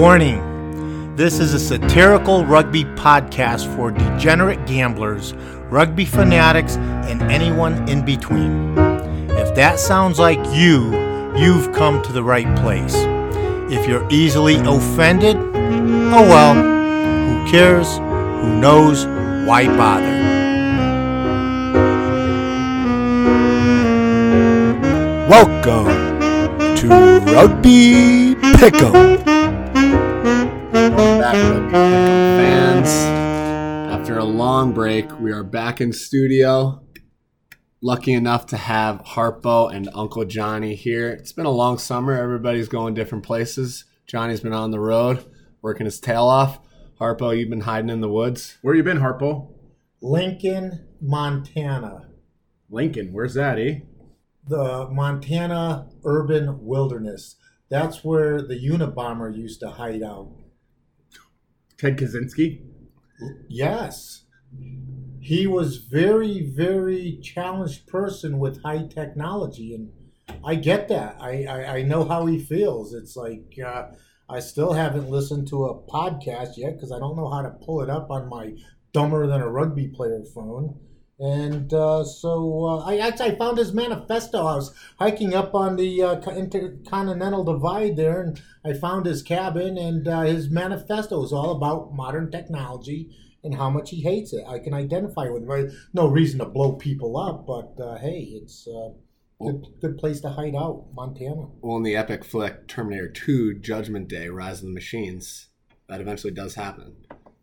Warning This is a satirical rugby podcast for degenerate gamblers, rugby fanatics, and anyone in between. If that sounds like you, you've come to the right place. If you're easily offended, oh well, who cares? Who knows? Why bother? Welcome to Rugby Pick'em. Back with fans. After a long break, we are back in studio. Lucky enough to have Harpo and Uncle Johnny here. It's been a long summer. Everybody's going different places. Johnny's been on the road, working his tail off. Harpo, you've been hiding in the woods. Where you been, Harpo? Lincoln, Montana. Lincoln. Where's that, eh? The Montana urban wilderness. That's where the Unabomber used to hide out. Ted Kaczynski. Yes. He was very, very challenged person with high technology, and I get that. I, I, I know how he feels. It's like uh, I still haven't listened to a podcast yet because I don't know how to pull it up on my dumber than a rugby player phone. And uh, so uh, I actually I found his manifesto. I was hiking up on the uh, intercontinental divide there, and I found his cabin, and uh, his manifesto is all about modern technology and how much he hates it. I can identify with him. No reason to blow people up, but uh, hey, it's a good, good place to hide out, Montana. Well, in the epic flick Terminator 2 Judgment Day Rise of the Machines, that eventually does happen.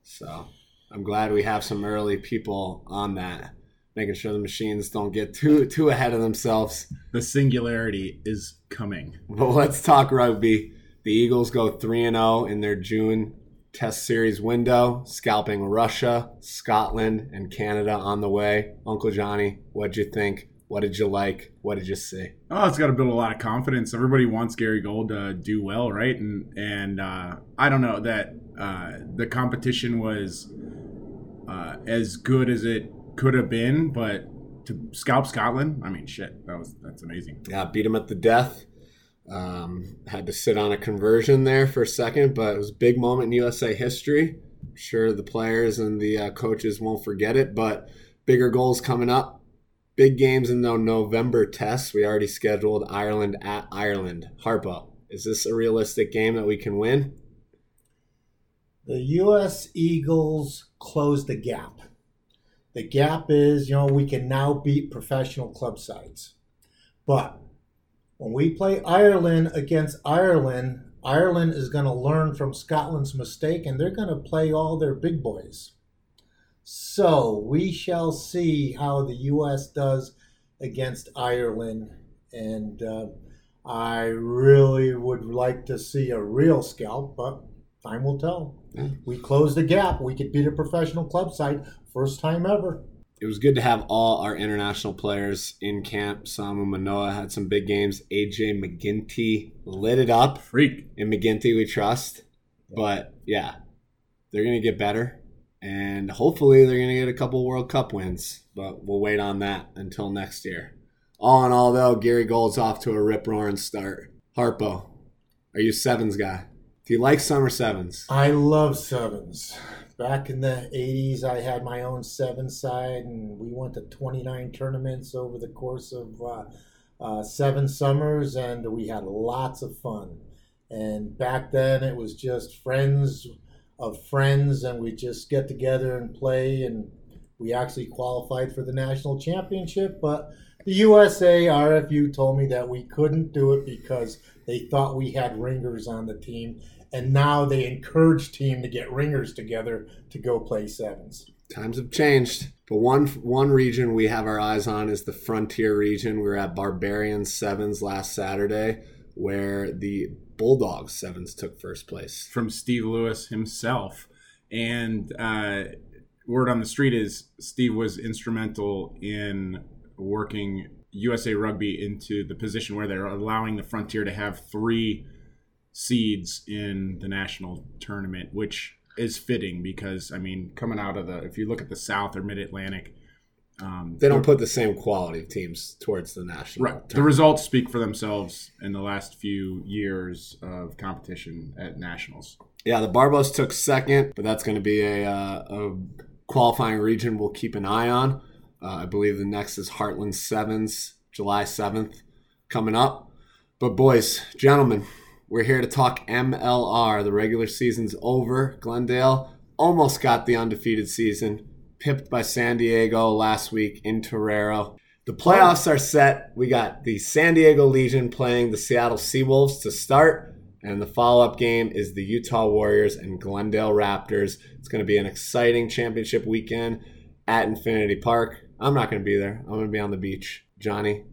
So I'm glad we have some early people on that, making sure the machines don't get too too ahead of themselves. The singularity is coming. But let's talk rugby. The Eagles go 3 and 0 in their June Test Series window, scalping Russia, Scotland, and Canada on the way. Uncle Johnny, what'd you think? What did you like? What did you see? Oh, it's got to build a lot of confidence. Everybody wants Gary Gold to do well, right? And and uh, I don't know that uh, the competition was uh, as good as it could have been, but to scalp Scotland, I mean, shit, that was that's amazing. Yeah, beat him at the death. Um, had to sit on a conversion there for a second, but it was a big moment in USA history. I'm sure the players and the uh, coaches won't forget it, but bigger goals coming up. Big games in the November tests. We already scheduled Ireland at Ireland. Harpo, is this a realistic game that we can win? The U.S. Eagles closed the gap. The gap is, you know, we can now beat professional club sides. But when we play Ireland against Ireland, Ireland is going to learn from Scotland's mistake and they're going to play all their big boys. So we shall see how the U.S. does against Ireland. And uh, I really would like to see a real scalp, but time will tell. We closed the gap. We could beat a professional club side first time ever. It was good to have all our international players in camp. Samu Manoa had some big games. AJ MacGinty lit it up. Freak. in MacGinty we trust. But yeah, they're gonna get better, and hopefully they're gonna get a couple World Cup wins. But we'll wait on that until next year. All in all, though, Gary Gold's off to a rip roaring start. Harpo, are you sevens guy? Do you like summer sevens? I love sevens. Back in the 80s, I had my own seven side, and we went to 29 tournaments over the course of uh, uh, seven summers, and we had lots of fun. And back then, it was just friends of friends, and we just get together and play. And we actually qualified for the national championship, but the USA RFU told me that we couldn't do it because they thought we had ringers on the team and now they encourage team to get ringers together to go play sevens. Times have changed. But one one region we have our eyes on is the frontier region. We were at Barbarian Sevens last Saturday, where the Bulldogs Sevens took first place. from Steve Lewis himself. And uh, word on the street is Steve was instrumental in working USA Rugby into the position where they're allowing the Frontier to have three seeds in the national tournament, which is fitting because, I mean, coming out of the, if you look at the South or Mid Atlantic, Um, They don't put the same quality of teams towards the national. right. The results speak for themselves in the last few years of competition at nationals. Yeah, the Barbos took second, but that's going to be a, uh, a qualifying region we'll keep an eye on. Uh, I believe the next is Heartland Sevens, July 7th, coming up. But, boys, gentlemen, we're here to talk MLR. The regular season's over. Glendale almost got the undefeated season, pipped by San Diego last week in Torero. The playoffs are set. We got the San Diego Legion playing the Seattle Seawolves to start. And the follow up game is the Utah Warriors and Glendale Raptors. It's going to be an exciting championship weekend at Infinity Park. I'm not going to be there. I'm going to be on the beach. Johnny,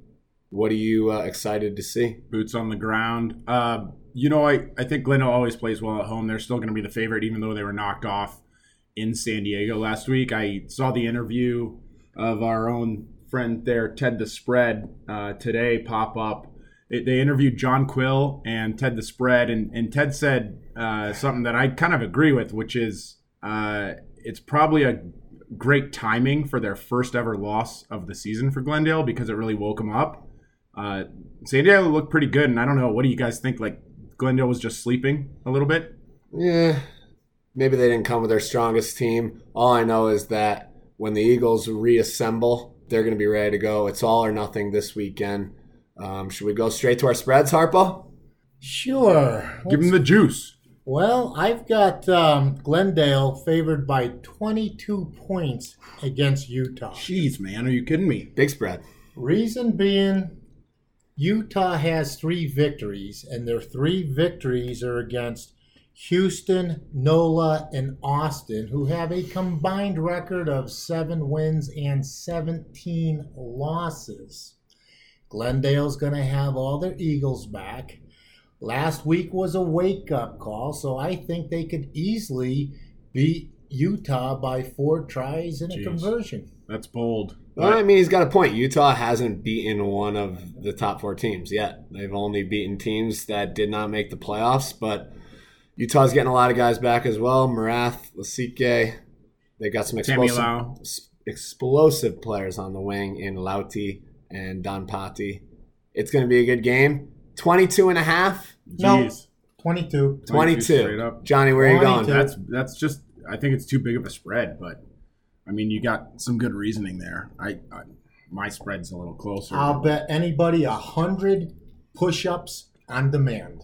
what are you uh, excited to see? Boots on the ground. Uh, you know, I, I think Glendale always plays well at home. They're still going to be the favorite, even though they were knocked off in San Diego last week. I saw the interview of our own friend there, Ted the Spread, uh, today pop up. It, they interviewed John Quill and Ted the Spread, and, and Ted said uh, something that I kind of agree with, which is uh, it's probably a great timing for their first ever loss of the season for Glendale because it really woke them up. Uh, San Diego looked pretty good, and I don't know. What do you guys think? Like Glendale was just sleeping a little bit. Yeah, maybe they didn't come with their strongest team. All I know is that when the Eagles reassemble, they're going to be ready to go. It's all or nothing this weekend. Um, should we go straight to our spreads, Harpo? Sure. Give them the juice. Well, I've got um, Glendale favored by 22 points against Utah. Jeez, man, are you kidding me? Big spread. Reason being, Utah has three victories, and their three victories are against Houston, NOLA, and Austin, who have a combined record of seven wins and 17 losses. Glendale's going to have all their Eagles back. Last week was a wake up call, so I think they could easily beat Utah by four tries and a Jeez. conversion. That's bold. Well, I mean, he's got a point. Utah hasn't beaten one of the top four teams yet. They've only beaten teams that did not make the playoffs, but Utah's getting a lot of guys back as well. Marath, Lasike. They've got some explosive, explosive players on the wing in Lauti and Don Patti. It's going to be a good game. 22 and a half. No. 22. 22 22. Johnny, where are you going? That's that's just. I think it's too big of a spread, but I mean, you got some good reasoning there. I, I my spread's a little closer. I'll bet anybody a hundred push-ups on demand.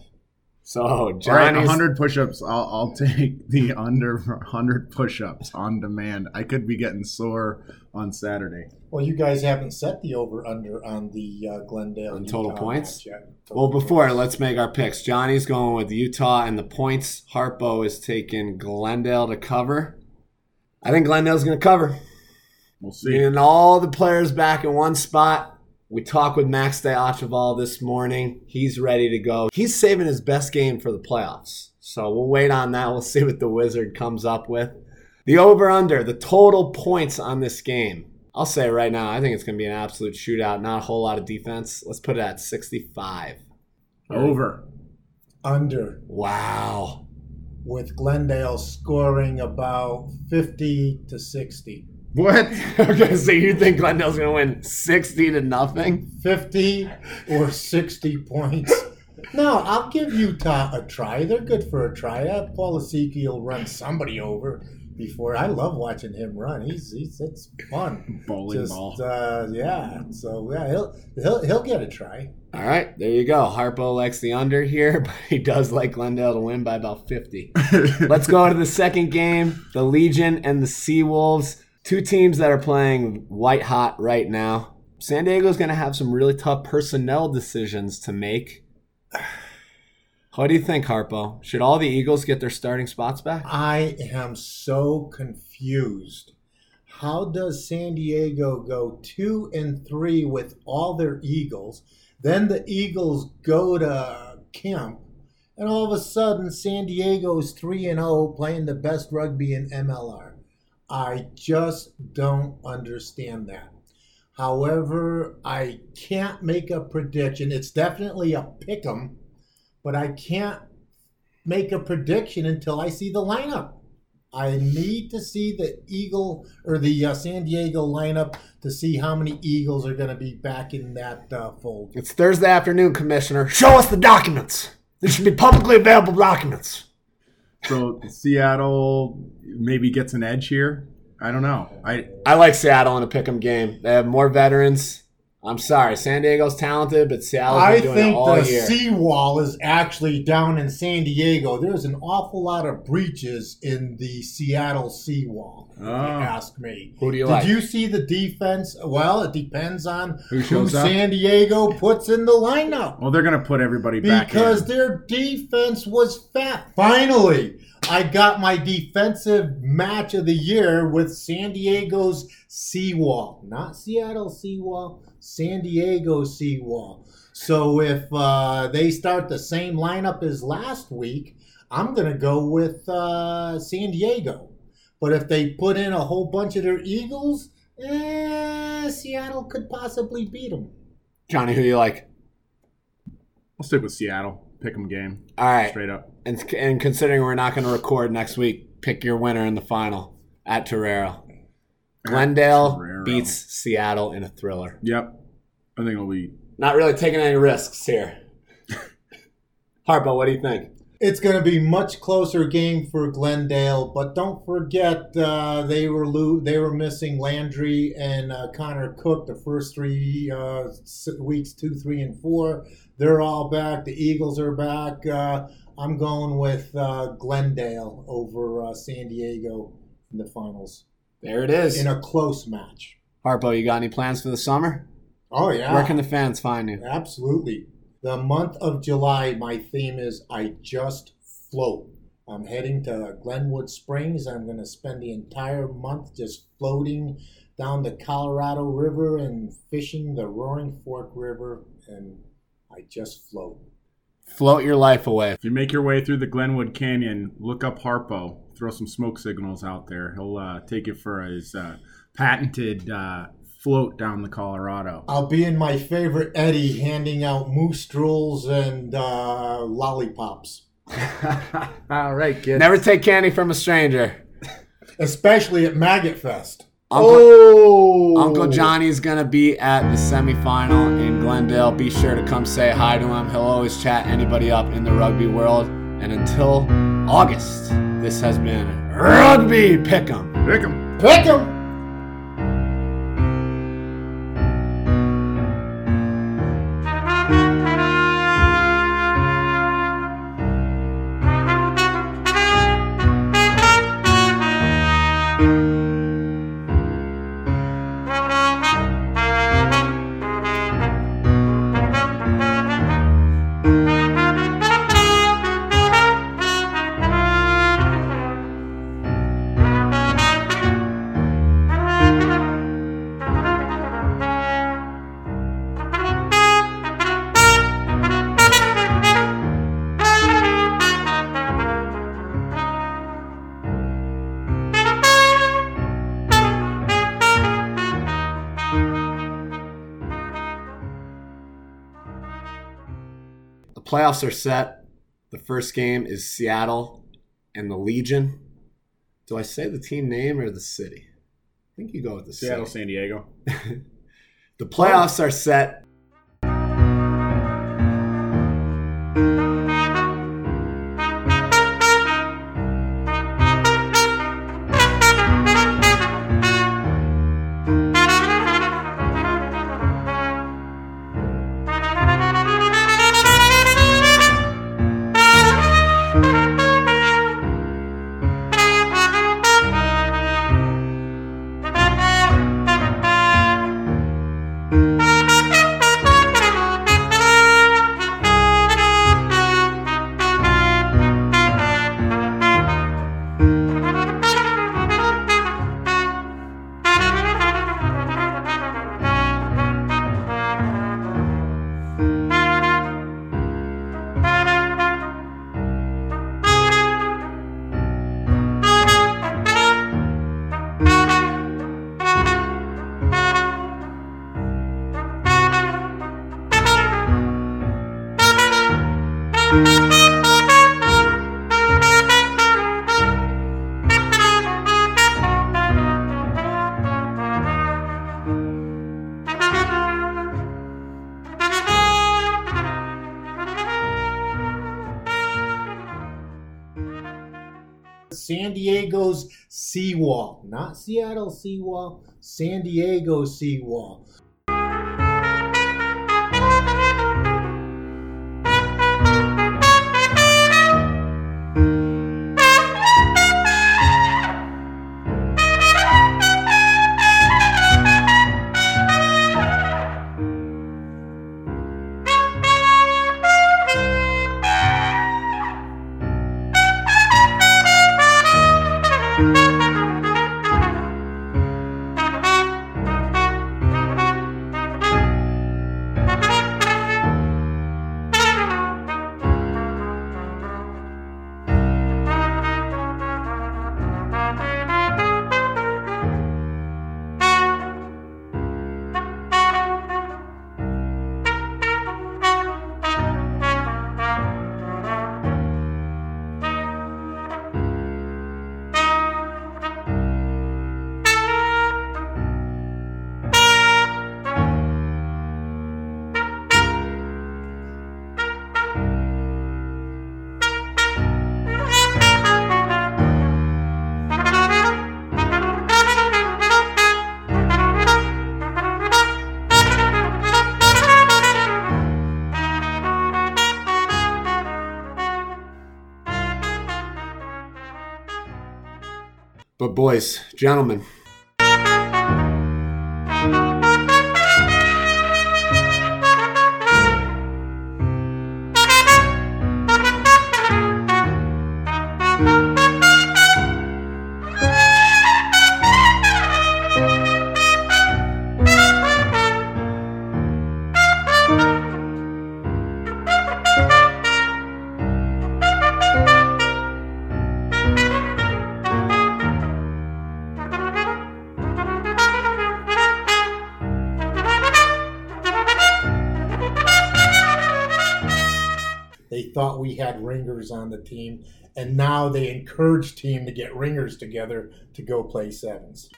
So, All right, Johnny's 100 push-ups. I'll, I'll take the under 100 push-ups on demand. I could be getting sore on Saturday. Well, you guys haven't set the over/under on the uh, Glendale On total points? match yet. Well, before points. let's make our picks. Johnny's going with Utah and the points. Harpo is taking Glendale to cover. I think Glendale's going to cover. We'll see. Getting all the players back in one spot. We talked with Max de Achaval this morning. He's ready to go. He's saving his best game for the playoffs. So we'll wait on that. We'll see what the Wizard comes up with. The over under, the total points on this game. I'll say right now, I think it's going to be an absolute shootout. Not a whole lot of defense. Let's put it at 65. Over. under Wow. With Glendale scoring about fifty to sixty. What? okay, so you think Glendale's going to win 60 to nothing? 50 or 60 points. No, I'll give Utah a try. They're good for a try. Uh, Paul will run somebody over before. I love watching him run. He's, he's it's fun. Bowling Just ball. uh, yeah. So yeah, he'll he'll he'll get a try. All right, there you go. Harpo likes the under here, but he does like Glendale to win by about 50. Let's go to the second game the Legion and the Seawolves. Two teams that are playing white hot right now. San Diego's going to have some really tough personnel decisions to make. What do you think, Harpo? Should all the Eagles get their starting spots back? I am so confused. How does San Diego go two and three with all their Eagles? Then the Eagles go to camp, and all of a sudden San Diego's three and zero, playing the best rugby in MLR. I just don't understand that. However, I can't make a prediction. It's definitely a pick 'em, but I can't make a prediction until I see the lineup. I need to see the Eagle or the uh, San Diego lineup to see how many Eagles are going to be back in that uh, fold. It's Thursday afternoon, Commissioner. Show us the documents. These should be publicly available documents. So Seattle maybe gets an edge here. I don't know. I I like Seattle in a pick'em game. They have more veterans. I'm sorry, San Diego's talented, but Seattle's I doing think it all the year. seawall is actually down in San Diego. There's an awful lot of breaches in the Seattle seawall. Oh. ask me. Who do you like? Did like? you see the defense? Well, it depends on Who who. San Diego puts in the lineup. well, they're gonna put everybody back because in. their defense was fat. Finally, I got my defensive match of the year with San Diego's seawall, not Seattle seawall, San Diego seawall. So if uh, they start the same lineup as last week, I'm going to go with uh, San Diego. But if they put in a whole bunch of their Eagles, eh, Seattle could possibly beat them. Johnny, who you like? I'll stick with Seattle. Pick 'em a game All right. straight up. And, and considering we're not going to record next week, pick your winner in the final at Torero. Glendale Torero. beats Seattle in a thriller. Yep. I think it'll be. Not really taking any risks here. Harpo, what do you think? It's going to be much closer game for Glendale, but don't forget uh, they were lo- they were missing Landry and uh, Connor Cook the first three uh, weeks two, three, and four. They're all back. The Eagles are back. Uh, I'm going with uh, Glendale over uh, San Diego in the finals There it is. in a close match. Harpo, you got any plans for the summer? Oh yeah, Where can the fans find you? Absolutely. The month of July, my theme is I just float. I'm heading to Glenwood Springs. I'm going to spend the entire month just floating down the Colorado River and fishing the Roaring Fork River, and I just float. Float your life away. If you make your way through the Glenwood Canyon, look up Harpo. Throw some smoke signals out there. He'll uh, take it for his uh, patented uh, float down the Colorado. I'll be in my favorite eddy handing out moose drools and uh, lollipops, All right, kids. Never take candy from a stranger. especially at Maggot Fest. Uncle, oh, Uncle Johnny's gonna be at the semifinal in Glendale. Be sure to come say hi to him. He'll always chat anybody up in the rugby world. And until August, this has been Rugby Pick'em. Pick 'em. Playoffs are set. The first game is Seattle and the Legion. Do I say the team name or the city? I think you go with the Seattle, city. San Diego. The playoffs are set. San Diego's seawall, not Seattle seawall, San Diego seawall. But, boys, gentlemen, thought we had ringers on the team, and now they encourage team to get ringers together to go play sevens.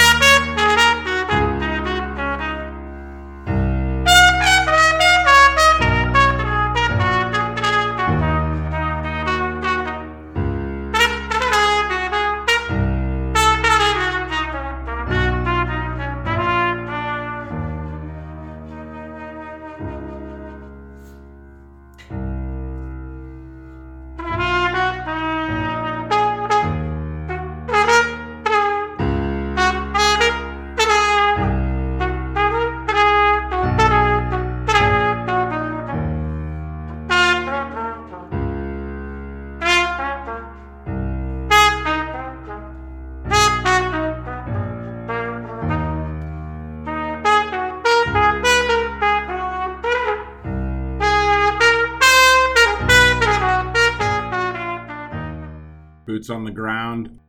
On the ground.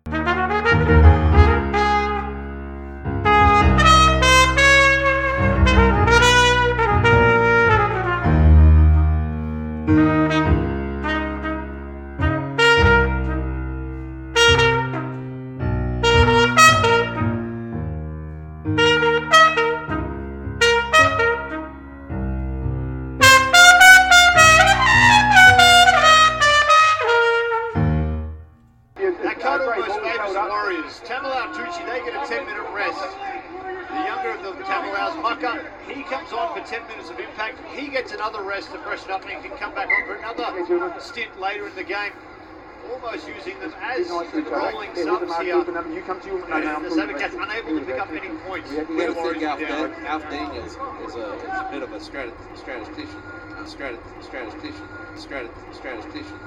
Here. You come to you. And the Sabercats unable to pick up any points. You when got to think Warriors Alf. Dan, Alf Dean is, is, a, is a bit of a strat, statistician. A strat, statistician. Strat, statistician.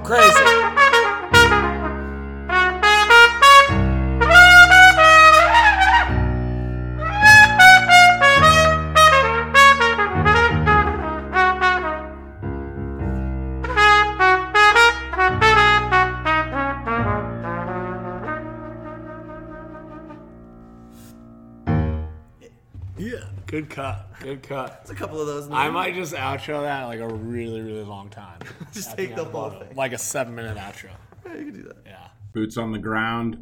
Crazy. Yeah, good cut. Good cut. There's a couple of those. In I there. might just outro that like a really, really long time. just At take the end of whole thing. Like a seven minute outro. Yeah, you can do that. Yeah. Boots on the ground.